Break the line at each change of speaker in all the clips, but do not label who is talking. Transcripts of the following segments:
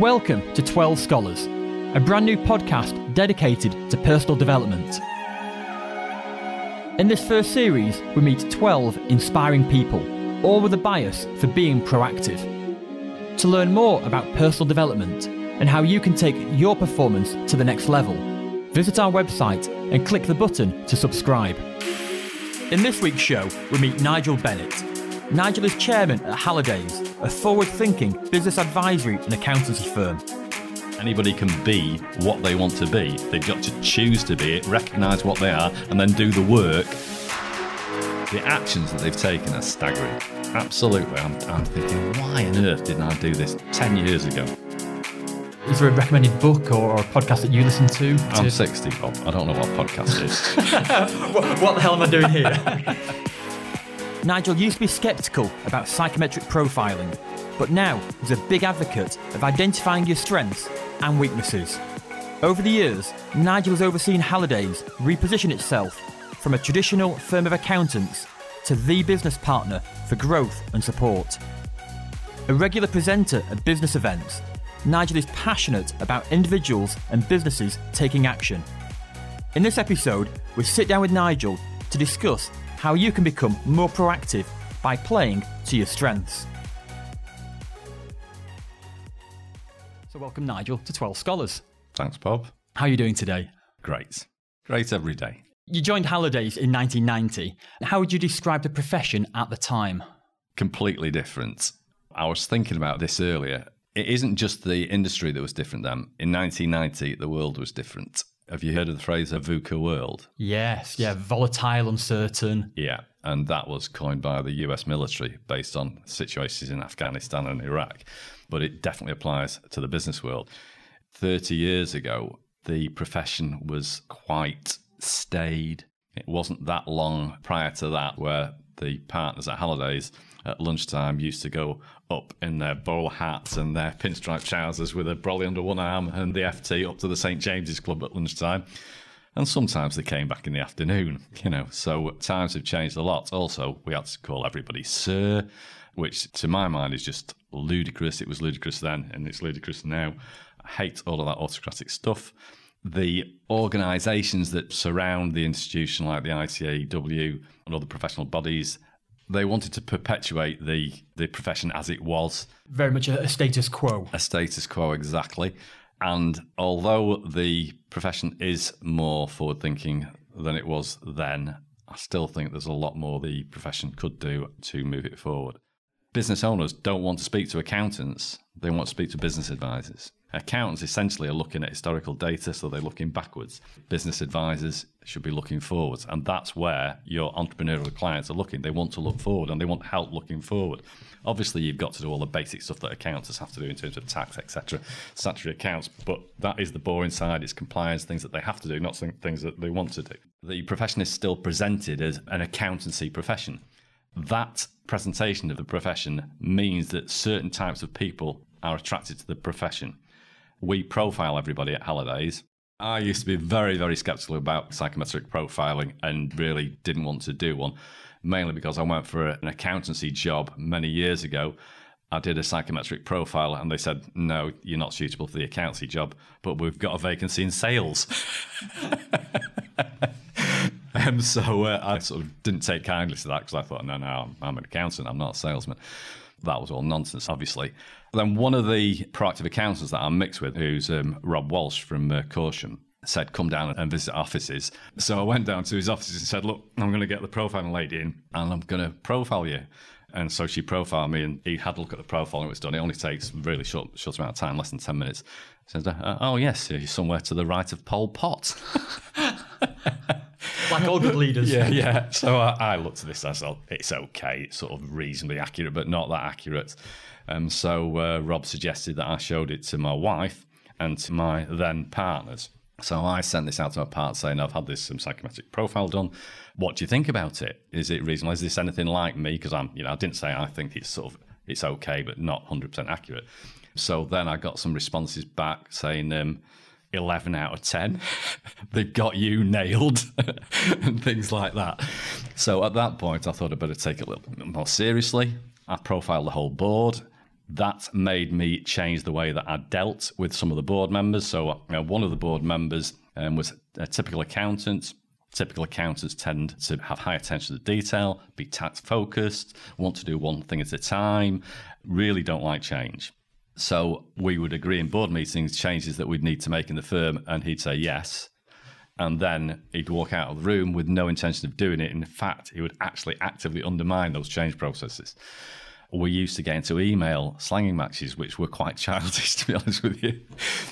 Welcome to 12 Scholars, a brand new podcast dedicated to personal development. In this first series, we meet 12 inspiring people, all with a bias for being proactive. To learn more about personal development and how you can take your performance to the next level, visit our website and click the button to subscribe. In this week's show, we meet Nigel Bennett. Nigel is chairman at Hallidays, a forward thinking business advisory and accountancy firm.
Anybody can be what they want to be. They've got to choose to be it, recognise what they are, and then do the work. The actions that they've taken are staggering. Absolutely. I'm, I'm thinking, why on earth didn't I do this 10 years ago?
Is there a recommended book or, a podcast that you listen to?
I'm 60, Bob. I don't know what podcast
is. what, what the hell am I doing here? Nigel used to be sceptical about psychometric profiling, but now he's a big advocate of identifying your strengths and weaknesses. Over the years, Nigel has overseen Hallidays reposition itself from a traditional firm of accountants to the business partner for growth and support. A regular presenter at business events, Nigel is passionate about individuals and businesses taking action. In this episode, we sit down with Nigel to discuss how you can become more proactive by playing to your strengths. So, welcome, Nigel, to 12 Scholars.
Thanks, Bob.
How are you doing today?
Great. Great every day.
You joined Hallidays in 1990. How would you describe the profession at the time?
Completely different. I was thinking about this earlier. It isn't just the industry that was different then. In 1990, the world was different. Have you heard of the phrase a VUCA world?
Yes, yeah, volatile, uncertain.
Yeah, and that was coined by the US military based on situations in Afghanistan and Iraq. But it definitely applies to the business world. 30 years ago, the profession was quite staid. It wasn't that long prior to that where the partners at Hallidays at lunchtime used to go up in their bowl hats and their pinstripe trousers with a brolly under one arm and the FT up to the St James's Club at lunchtime. And sometimes they came back in the afternoon, you know. So times have changed a lot. Also, we had to call everybody sir, which to my mind is just ludicrous. It was ludicrous then and it's ludicrous now. I hate all of that autocratic stuff. The organisations that surround the institution, like the ICAEW and other professional bodies, they wanted to perpetuate the the profession as it was.
Very much a, a status quo.
A status quo, exactly. And although the profession is more forward thinking than it was then, I still think there's a lot more the profession could do to move it forward. Business owners don't want to speak to accountants, they want to speak to business advisors. Accountants essentially are looking at historical data, so they're looking backwards. Business advisors should be looking forwards, and that's where your entrepreneurial clients are looking. They want to look forward and they want help looking forward. Obviously, you've got to do all the basic stuff that accountants have to do in terms of tax, etc., statutory accounts, but that is the boring side. It's compliance, things that they have to do, not things that they want to do. The profession is still presented as an accountancy profession. That presentation of the profession means that certain types of people are attracted to the profession we profile everybody at Hallidays. I used to be very, very skeptical about psychometric profiling and really didn't want to do one, mainly because I went for an accountancy job many years ago. I did a psychometric profile and they said, no, you're not suitable for the accountancy job, but we've got a vacancy in sales. and so uh, I sort of didn't take kindly to that because I thought, no, no, I'm, I'm an accountant, I'm not a salesman. That was all nonsense, obviously. Then one of the proactive accountants that I'm mixed with, who's um, Rob Walsh from uh, Caution, said, come down and visit offices. So I went down to his offices and said, look, I'm going to get the profiling lady in and I'm going to profile you. And so she profiled me and he had a look at the profile and it was done. It only takes really short, short amount of time, less than 10 minutes. He says, uh, oh, yes, you're somewhere to the right of Pol Pot.
like all good leaders.
Yeah, yeah. So I, I looked at this as well. It's okay. It's sort of reasonably accurate, but not that accurate. Um, so uh, Rob suggested that I showed it to my wife and to my then partners. So I sent this out to my partner saying, I've had this some psychometric profile done. What do you think about it? Is it reasonable? Is this anything like me? Because I'm, you know, I didn't say I think it's sort of it's okay, but not 100% accurate. So then I got some responses back saying, um, 11 out of 10. They've got you nailed and things like that. So at that point, I thought I'd better take it a little bit more seriously. I profiled the whole board. That made me change the way that I dealt with some of the board members. So, you know, one of the board members um, was a typical accountant. Typical accountants tend to have high attention to detail, be tax focused, want to do one thing at a time, really don't like change. So we would agree in board meetings changes that we'd need to make in the firm, and he'd say yes. And then he'd walk out of the room with no intention of doing it. In fact, he would actually actively undermine those change processes we used to get into email slanging matches, which were quite childish, to be honest with you.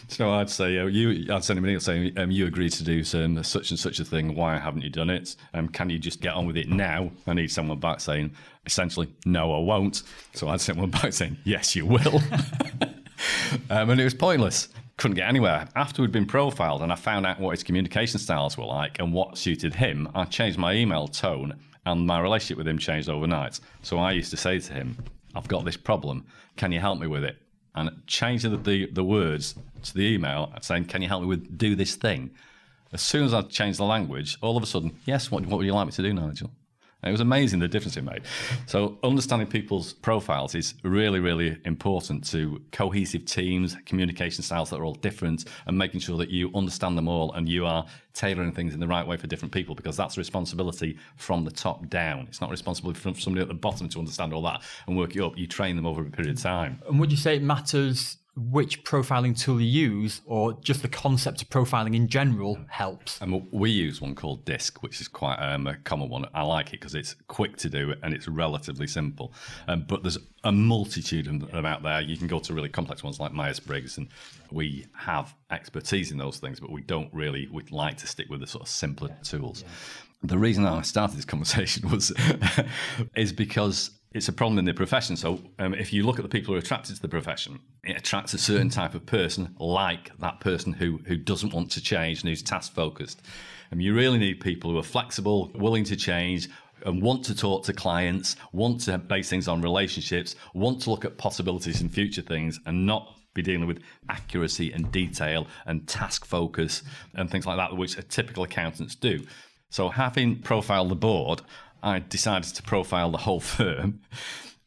So I'd say, oh, you, I'd send him an email saying, um, you agreed to do some such and such a thing. Why haven't you done it? Um, can you just get on with it now? I need someone back saying, essentially, no, I won't. So I'd send one back saying, yes, you will. um, and it was pointless couldn't get anywhere. After we'd been profiled and I found out what his communication styles were like and what suited him, I changed my email tone and my relationship with him changed overnight. So I used to say to him, I've got this problem. Can you help me with it? And changing the, the, the words to the email saying, Can you help me with do this thing? As soon as I changed the language, all of a sudden, yes, what, what would you like me to do, Nigel? It was amazing the difference it made. So, understanding people's profiles is really, really important to cohesive teams, communication styles that are all different, and making sure that you understand them all and you are tailoring things in the right way for different people because that's a responsibility from the top down. It's not responsibility from somebody at the bottom to understand all that and work it up. You train them over a period of time.
And would you say it matters which profiling tool you use or just the concept of profiling in general helps?
And we use one called DISC, which is quite um, a common one. I like it because it's quick to do and it's relatively simple. Um, but there's a multitude of them out there. You can go to really complex ones like Myers Briggs, and we have expertise in those things, but we don't really, we'd like to stick with the sort of simpler tools. The reason I started this conversation was is because it's a problem in the profession. So um, if you look at the people who are attracted to the profession, it attracts a certain type of person, like that person who who doesn't want to change and who's task focused. And you really need people who are flexible, willing to change, and want to talk to clients, want to base things on relationships, want to look at possibilities and future things, and not be dealing with accuracy and detail and task focus and things like that, which a typical accountants do. So having profiled the board, I decided to profile the whole firm.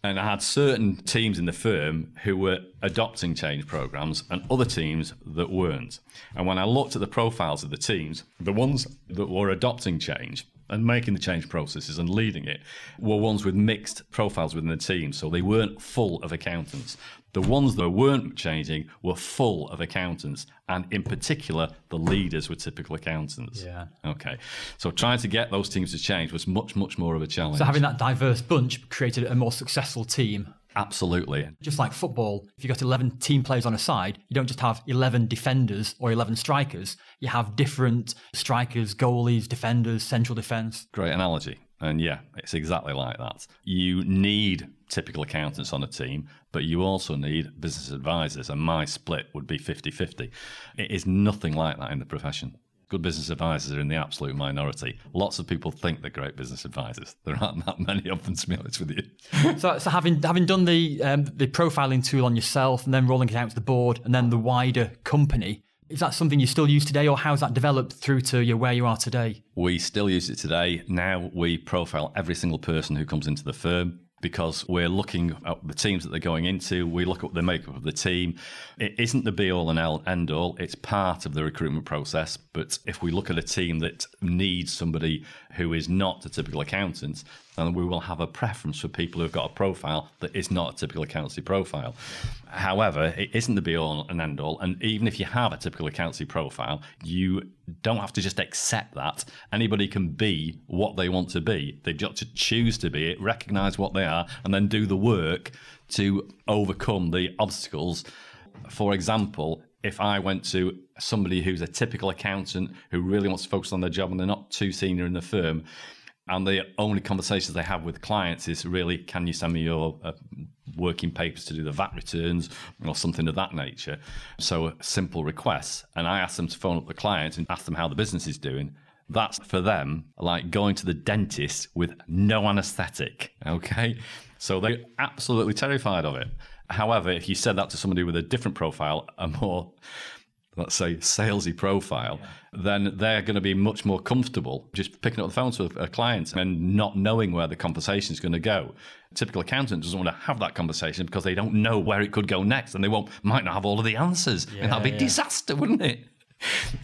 And I had certain teams in the firm who were adopting change programs and other teams that weren't. And when I looked at the profiles of the teams, the ones that were adopting change and making the change processes and leading it were ones with mixed profiles within the team. So they weren't full of accountants. The ones that weren't changing were full of accountants, and in particular, the leaders were typical accountants.
Yeah.
Okay. So trying to get those teams to change was much, much more of a challenge.
So having that diverse bunch created a more successful team.
Absolutely.
Just like football, if you've got 11 team players on a side, you don't just have 11 defenders or 11 strikers. You have different strikers, goalies, defenders, central defence.
Great analogy. And yeah, it's exactly like that. You need typical accountants on a team, but you also need business advisors. And my split would be 50 50. It is nothing like that in the profession. Good business advisors are in the absolute minority. Lots of people think they're great business advisors. There aren't that many of them, to be honest with you.
so, so having having done the um, the profiling tool on yourself, and then rolling it out to the board, and then the wider company, is that something you still use today, or how's that developed through to where you are today?
We still use it today. Now we profile every single person who comes into the firm because we're looking at the teams that they're going into. We look at the makeup of the team. It isn't the be all and end all, it's part of the recruitment process. But if we look at a team that needs somebody who is not a typical accountant, then we will have a preference for people who've got a profile that is not a typical accountancy profile. However, it isn't the be all and end all. And even if you have a typical accountancy profile, you don't have to just accept that. Anybody can be what they want to be. They've got to choose to be it, recognize what they are, and then do the work to overcome the obstacles. For example, if I went to somebody who's a typical accountant who really wants to focus on their job and they're not too senior in the firm, and the only conversations they have with clients is really, can you send me your uh, working papers to do the VAT returns or something of that nature? So simple requests, and I ask them to phone up the client and ask them how the business is doing. That's for them like going to the dentist with no anesthetic. Okay, so they're absolutely terrified of it. However, if you said that to somebody with a different profile, a more let's say, salesy profile, yeah. then they're going to be much more comfortable just picking up the phone to a, client and not knowing where the conversation is going to go. A typical accountant doesn't want to have that conversation because they don't know where it could go next and they won't might not have all of the answers. Yeah, and that'd be yeah. disaster, wouldn't it?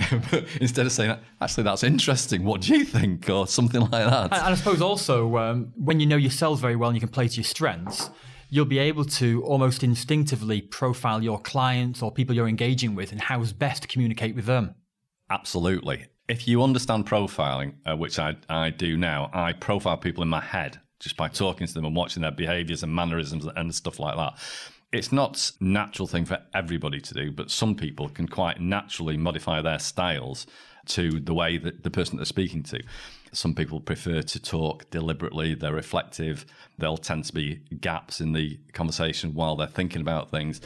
but instead of saying, actually, that's interesting, what do you think? Or something like that.
And, I suppose also, um, when you know yourselves very well and you can play to your strengths, you'll be able to almost instinctively profile your clients or people you're engaging with and how is best to communicate with them.
Absolutely. If you understand profiling, uh, which I, I do now, I profile people in my head just by talking to them and watching their behaviors and mannerisms and stuff like that. It's not a natural thing for everybody to do, but some people can quite naturally modify their styles to the way that the person they're speaking to. Some people prefer to talk deliberately, they're reflective, there'll tend to be gaps in the conversation while they're thinking about things.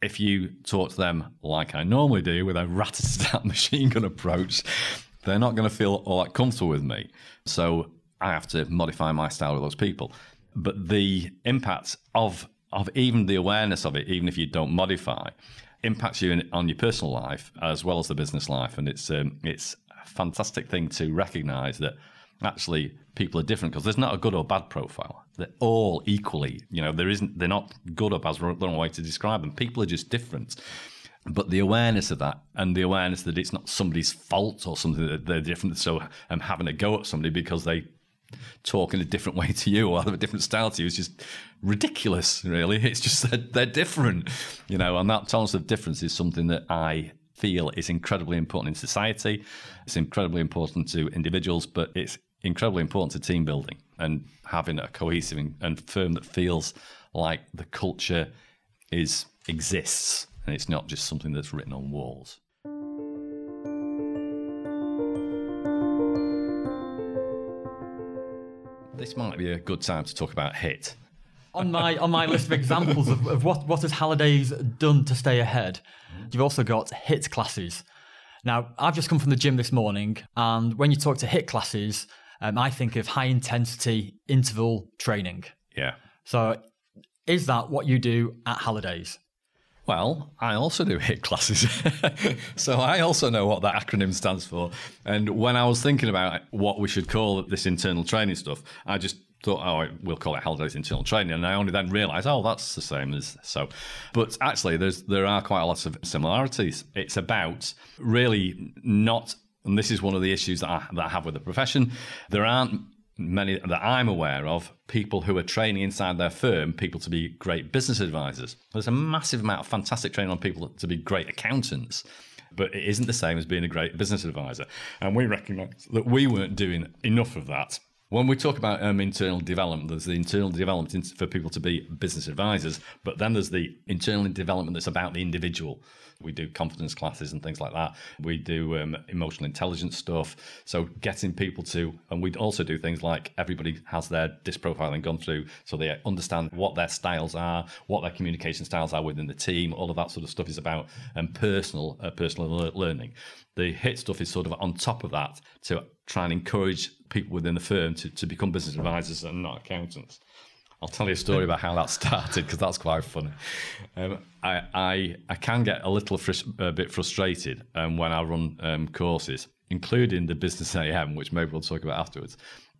If you talk to them like I normally do with a rat a machine gun approach, they're not going to feel all that comfortable with me. So I have to modify my style with those people. But the impact of of even the awareness of it, even if you don't modify, impacts you in, on your personal life as well as the business life, and it's um, it's fantastic thing to recognise that actually people are different because there's not a good or bad profile. They're all equally, you know, there isn't. They're not good or bad. There's no way to describe them. People are just different. But the awareness of that and the awareness that it's not somebody's fault or something that they're different. So I'm having a go at somebody because they talk in a different way to you or have a different style to you is just ridiculous, really. It's just that they're different, you know, and that tolerance of difference is something that I feel is incredibly important in society. It's incredibly important to individuals, but it's incredibly important to team building and having a cohesive and firm that feels like the culture is exists and it's not just something that's written on walls. This might be a good time to talk about HIT.
On my on my list of examples of, of what, what has Hallidays done to stay ahead, you've also got HIT classes. Now, I've just come from the gym this morning, and when you talk to HIT classes, um, I think of high intensity interval training.
Yeah.
So, is that what you do at Hallidays?
Well, I also do HIT classes. so I also know what that acronym stands for. And when I was thinking about what we should call this internal training stuff, I just thought, oh, we'll call it Halliday's internal training. And I only then realised, oh, that's the same as so. But actually, there's there are quite a lot of similarities. It's about really not, and this is one of the issues that I, that I have with the profession. There aren't many that I'm aware of, people who are training inside their firm people to be great business advisors. There's a massive amount of fantastic training on people to be great accountants, but it isn't the same as being a great business advisor. And we recognise that we weren't doing enough of that. When we talk about um, internal development, there's the internal development for people to be business advisors, but then there's the internal development that's about the individual. We do confidence classes and things like that. We do um, emotional intelligence stuff. So getting people to, and we'd also do things like everybody has their disc profiling gone through so they understand what their styles are, what their communication styles are within the team. All of that sort of stuff is about um, personal, uh, personal learning. The HIT stuff is sort of on top of that to try and encourage people within the firm to, to become business advisors and not accountants. I'll tell you a story about how that started because that's quite funny. Um, I, I, I can get a little a bit frustrated um, when I run um, courses, including the Business AM, which maybe we'll talk about afterwards,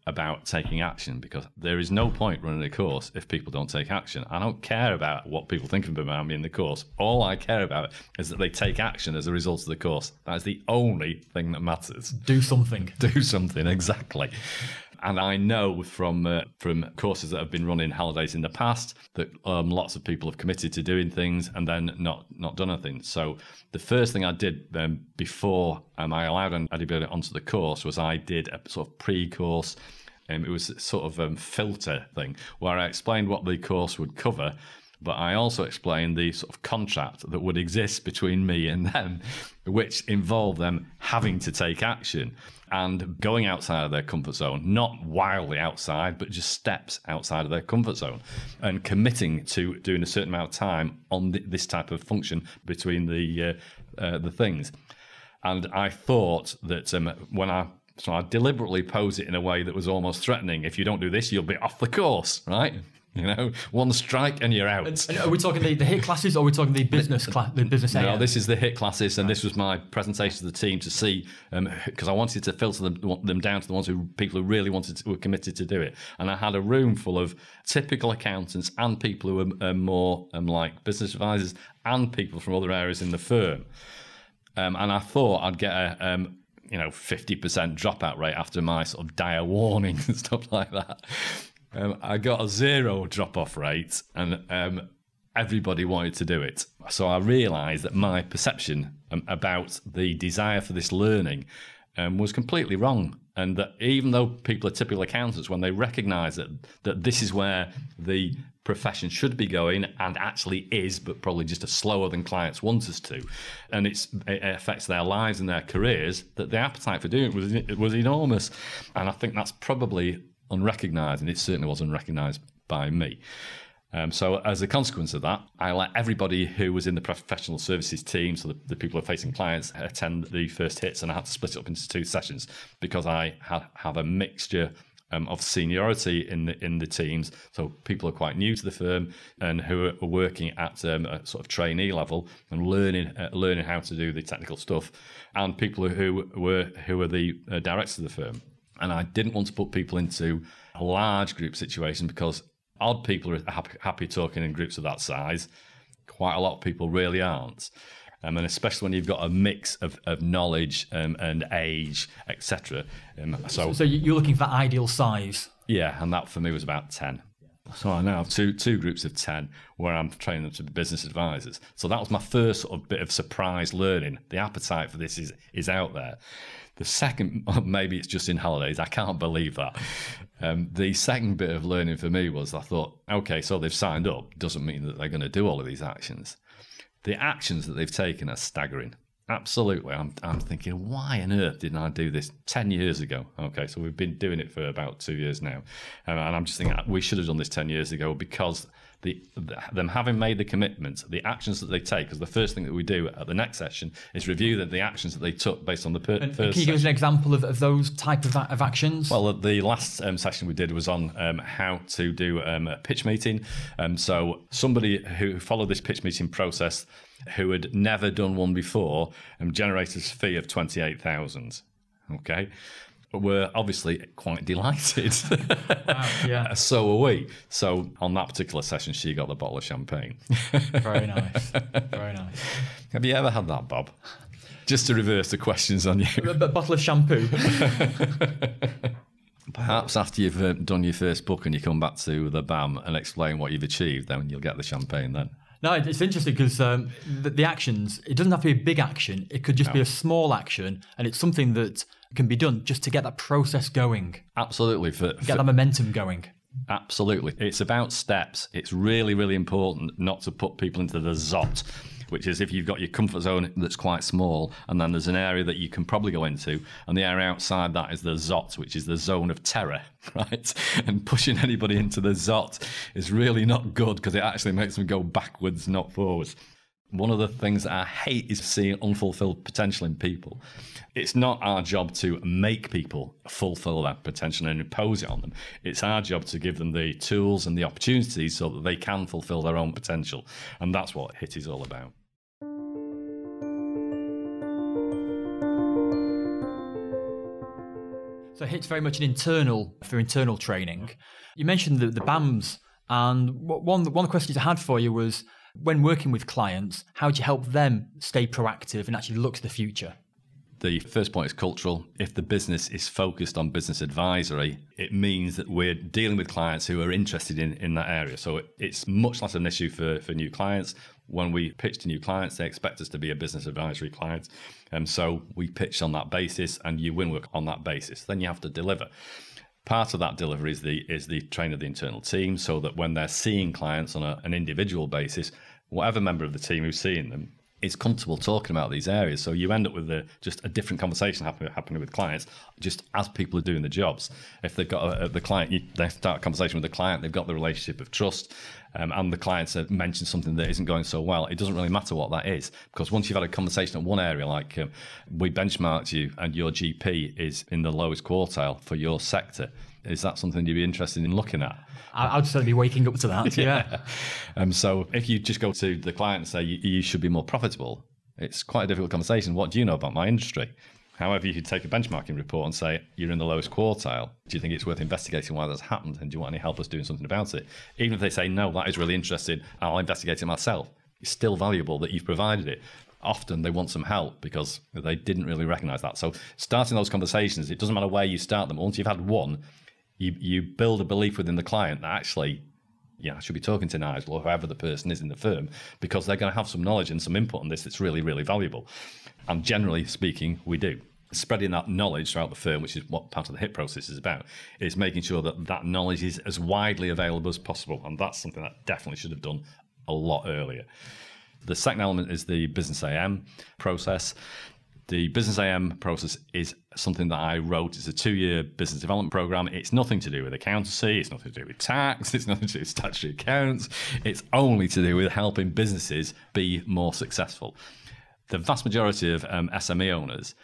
about taking action because there is no point running a course if people don't take action. I don't care about what people think about me in the course. All I care about is that they take action as a result of the course. That is the only thing that matters.
Do something.
Do something, exactly. And I know from uh, from courses that have been run in Hallidays in the past that um, lots of people have committed to doing things and then not not done anything. So the first thing I did um, before um, I allowed anybody onto the course was I did a sort of pre-course. Um, it was sort of um, filter thing where I explained what the course would cover but I also explained the sort of contract that would exist between me and them, which involved them having to take action and going outside of their comfort zone, not wildly outside, but just steps outside of their comfort zone and committing to doing a certain amount of time on th- this type of function between the, uh, uh, the things. And I thought that um, when I so I deliberately pose it in a way that was almost threatening. If you don't do this, you'll be off the course, right? You know, one strike and you're out.
And are we talking the, the hit classes or are we talking the business class, the business
No, this is the hit classes, and this was my presentation to the team to see because I wanted to filter them, them down to the ones who people who really wanted to, were committed to do it. And I had a room full of typical accountants and people who are um, more um, like business advisors and people from other areas in the firm. Um, and I thought I'd get a um, you know fifty percent dropout rate after my sort of dire warning and stuff like that. Um, I got a zero drop off rate, and um, everybody wanted to do it. So I realised that my perception um, about the desire for this learning um, was completely wrong. And that even though people are typical accountants, when they recognise that that this is where the profession should be going and actually is, but probably just a slower than clients want us to, and it affects their lives and their careers, that the appetite for doing it was it was enormous. And I think that's probably unrecognised, and it certainly was unrecognised by me. Um, so, as a consequence of that, I let everybody who was in the professional services team, so the, the people who are facing clients, attend the first hits, and I had to split it up into two sessions because I ha- have a mixture um, of seniority in the in the teams. So people are quite new to the firm and who are working at um, a sort of trainee level and learning uh, learning how to do the technical stuff, and people who were who are the uh, directors of the firm. And I didn't want to put people into a large group situation because odd people are happy, happy talking in groups of that size. Quite a lot of people really aren't. Um, and especially when you've got a mix of, of knowledge um, and age, etc. Um, so,
so you're looking for ideal size.
yeah, and that for me was about 10. So I now have two two groups of 10 where I'm training them to be business advisors. So that was my first sort of bit of surprise learning. The appetite for this is is out there. The second, maybe it's just in Hallidays. I can't believe that. Um, the second bit of learning for me was I thought, okay, so they've signed up. Doesn't mean that they're going to do all of these actions. The actions that they've taken are staggering. Absolutely. I'm, I'm thinking, why on earth didn't I do this 10 years ago? Okay, so we've been doing it for about two years now. And I'm just thinking, we should have done this 10 years ago because the, them having made the commitment, the actions that they take, because the first thing that we do at the next session is review the, the actions that they took based on the per,
And
first
can you give us an example of, of those type of, of actions?
well, the last um, session we did was on um, how to do um, a pitch meeting. Um, so somebody who followed this pitch meeting process, who had never done one before, um, generated a fee of twenty eight thousand. Okay. Were obviously quite delighted.
wow, yeah,
so were we. So on that particular session, she got the bottle of champagne.
very nice, very nice.
Have you ever had that, Bob? Just to reverse the questions on you.
A, bottle of shampoo.
Perhaps after you've uh, done your first book and you come back to the BAM and explain what you've achieved, then you'll get the champagne then.
No, it's interesting because um, the, the actions, it doesn't have to be a big action. It could just be a small action, and it's something that can be done just to get that process going,
Absolutely. For,
get
for-
that momentum going.
absolutely. It's about steps. It's really, really important not to put people into the zot, which is if you've got your comfort zone that's quite small, and then there's an area that you can probably go into, and the area outside that is the zot, which is the zone of terror, right? And pushing anybody into the zot is really not good because it actually makes them go backwards, not forwards. One of the things that I hate is seeing unfulfilled potential in people. It's not our job to make people fulfill that potential and impose it on them. It's our job to give them the tools and the opportunities so that they can fulfill their own potential. And that's what HIT is all about.
So HIT's very much an internal for internal training. You mentioned the, the BAMs, and one one of the questions I had for you was when working with clients, how do you help them stay proactive and actually look to the future?
The first point is cultural. If the business is focused on business advisory, it means that we're dealing with clients who are interested in, in that area. So it's much less of an issue for, for new clients. When we pitch to new clients, they expect us to be a business advisory client. And so we pitch on that basis and you win work on that basis. Then you have to deliver. Part of that delivery is the is the train of the internal team so that when they're seeing clients on a, an individual basis, whatever member of the team who's seeing them is comfortable talking about these areas. So you end up with a, just a different conversation happen, happening with clients, just as people are doing the jobs. If they've got a, a- the client, you, they start a conversation with the client, they've got the relationship of trust, um, and the clients have mentioned something that isn't going so well, it doesn't really matter what that is because once you've had a conversation in one area, like um, we benchmarked you and your GP is in the lowest quartile for your sector, is that something you'd be interested in looking at?
I'd certainly be waking up to that. yeah. yeah.
Um, so if you just go to the client and say you, you should be more profitable, it's quite a difficult conversation. What do you know about my industry? However, you could take a benchmarking report and say you're in the lowest quartile. Do you think it's worth investigating why that's happened? And do you want any help us doing something about it? Even if they say, no, that is really interesting, I'll investigate it myself, it's still valuable that you've provided it. Often they want some help because they didn't really recognize that. So, starting those conversations, it doesn't matter where you start them. Once you've had one, you, you build a belief within the client that actually yeah, I should be talking to Nigel or whoever the person is in the firm because they're going to have some knowledge and some input on this that's really, really valuable. And generally speaking, we do. Spreading that knowledge throughout the firm, which is what part of the HIT process is about, is making sure that that knowledge is as widely available as possible. And that's something that definitely should have done a lot earlier. The second element is the business AM process. The business AM process is something that I wrote. It's a two year business development program. It's nothing to do with accountancy, it's nothing to do with tax, it's nothing to do with statutory accounts. It's only to do with helping businesses be more successful. The vast majority of um, SME owners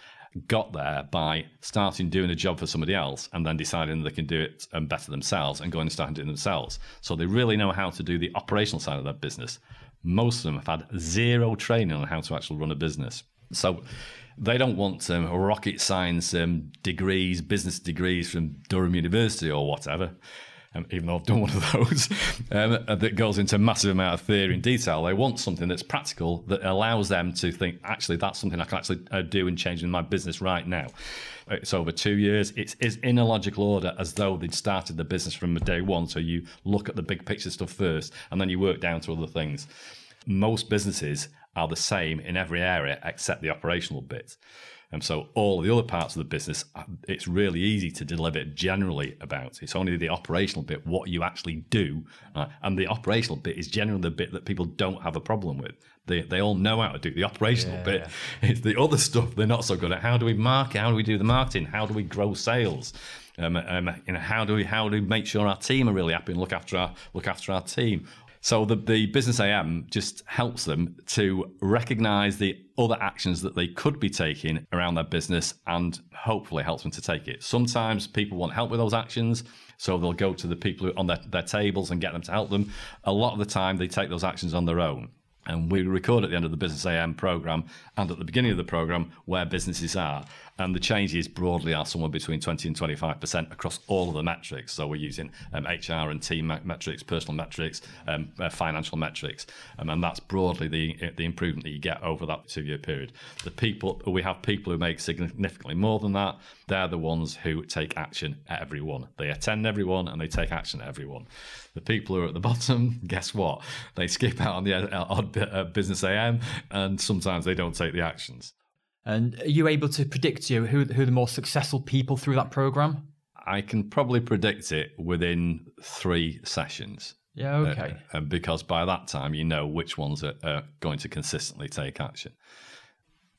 got there by starting doing a job for somebody else and then deciding they can do it um, better themselves and going and starting doing it themselves. So they really know how to do the operational side of their business. Most of them have had zero training on how to actually run a business. So they don't want um, rocket science um, degrees, business degrees from Durham University or whatever. Um, even though I've done one of those, um, that goes into a massive amount of theory and detail. They want something that's practical that allows them to think, actually, that's something I can actually uh, do and change in my business right now. It's over two years. It's, it's in a logical order as though they'd started the business from day one. So you look at the big picture stuff first and then you work down to other things. Most businesses are the same in every area except the operational bit. And so all the other parts of the business, it's really easy to deliver generally about. It's only the operational bit, what you actually do. And the operational bit is generally the bit that people don't have a problem with. They, they all know how to do the operational yeah, bit. It's the other stuff they're not so good at. How do we market? How do we do the marketing? How do we grow sales? Um, um, you know, how do we how do we make sure our team are really happy and look after our look after our team? So the, the business AM just helps them to recognize the other actions that they could be taking around their business and hopefully helps them to take it. Sometimes people want help with those actions. So they'll go to the people on their, their tables and get them to help them. A lot of the time they take those actions on their own. And we record at the end of the Business AM program and at the beginning of the program where businesses are. And the changes broadly are somewhere between 20 and 25% across all of the metrics. So we're using um, HR and team metrics, personal metrics, um, uh, financial metrics. Um, and that's broadly the, the improvement that you get over that two year period. The people, we have people who make significantly more than that. They're the ones who take action at everyone. They attend everyone and they take action at everyone. The people who are at the bottom, guess what? They skip out on the uh, odd uh, business AM and sometimes they don't take the actions.
And are you able to predict you who who the more successful people through that program?
I can probably predict it within three sessions.
Yeah, okay.
Uh, because by that time, you know which ones are, are, going to consistently take action.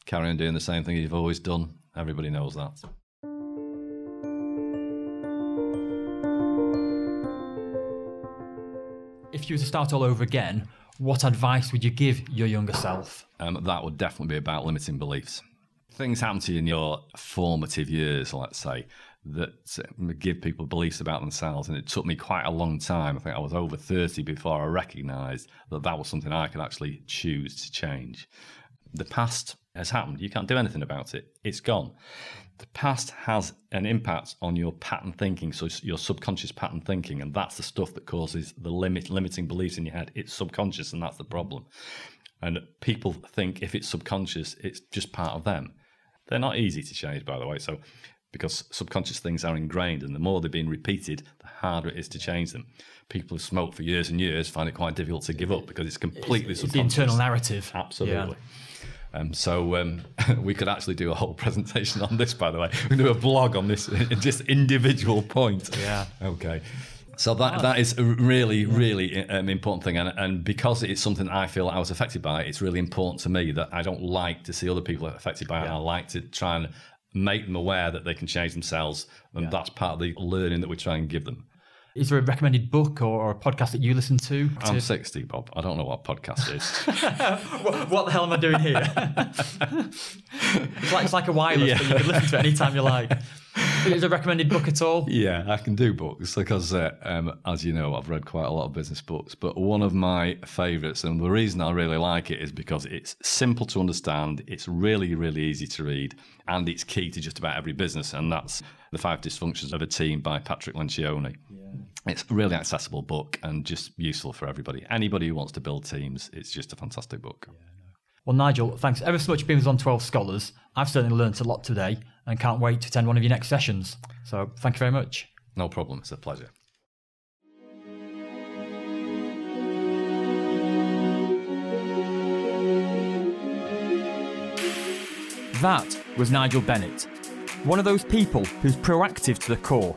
Carry on doing the same thing you've always done. Everybody knows that.
If you were to start all over again, what advice would you give your younger self?
Um, that would definitely be about limiting beliefs things happen to you in your formative years, let's say, that uh, give people beliefs about themselves. And it took me quite a long time. I think I was over 30 before I recognized that that was something I could actually choose to change. The past has happened. You can't do anything about it, it's gone. The past has an impact on your pattern thinking, so your subconscious pattern thinking, and that's the stuff that causes the limit limiting beliefs in your head. It's subconscious, and that's the problem. And people think if it's subconscious, it's just part of them. They're not easy to change, by the way. So, because subconscious things are ingrained, and the more they're being repeated, the harder it is to change them. People who smoke for years and years find it quite difficult to give up because it's completely
it's,
it's
the internal narrative.
Absolutely. Yeah. Um, so um, we could actually do a whole presentation on this, by the way. We can do a blog on this, just individual point.
Yeah.
Okay. So that that is a really really um, important thing, and and because it's something I feel I was affected by, it's really important to me that I don't like to see other people affected by it. I like to try and make them aware that they can change themselves, and yeah. that's part of the learning that we try and give them.
Is there a recommended book or, or a podcast that you listen to?
I'm 60, Bob. I don't know what podcast is.
what, what the hell am I doing here? it's, like, it's like a wireless,
Yeah.
but you can listen to it anytime you like. Is a recommended book at all?
Yeah, I can do books because, uh, um, as you know, I've read quite a lot of business books. But one of my favourites, and the reason I really like it, is because it's simple to understand, it's really, really easy to read, and it's key to just about every business. And that's The Five Dysfunctions of a Team by Patrick Lencioni. It's a really accessible book and just useful for everybody. Anybody who wants to build teams, it's just a fantastic book.
Well, Nigel, thanks ever so much for being with us on 12 Scholars. I've certainly learnt a lot today and can't wait to attend one of your next sessions. So thank you very much.
No problem. It's a pleasure.
That was Nigel Bennett, one of those people who's proactive to the core.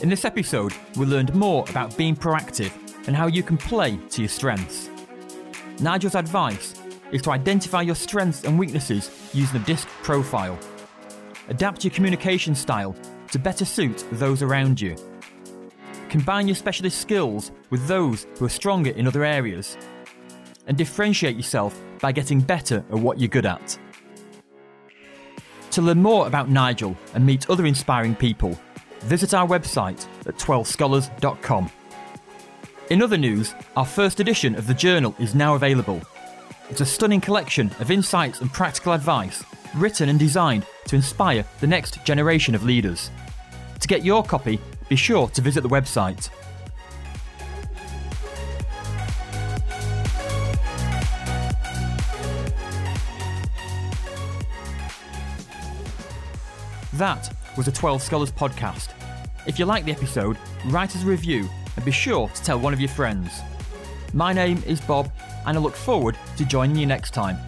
In this episode, we learned more about being proactive and how you can play to your strengths. Nigel's advice is to identify your strengths and weaknesses using the DISC profile. Adapt your communication style to better suit those around you. Combine your specialist skills with those who are stronger in other areas. And differentiate yourself by getting better at what you're good at. To learn more about Nigel and meet other inspiring people, visit our website at 12scholars.com. In other news, our first edition of the journal is now available. It's a stunning collection of insights and practical advice written and designed to inspire the next generation of leaders. To get your copy, be sure to visit the website. That was a 12 Scholars podcast. If you like the episode, write us a review and be sure to tell one of your friends. My name is Bob, and I look forward to joining you next time.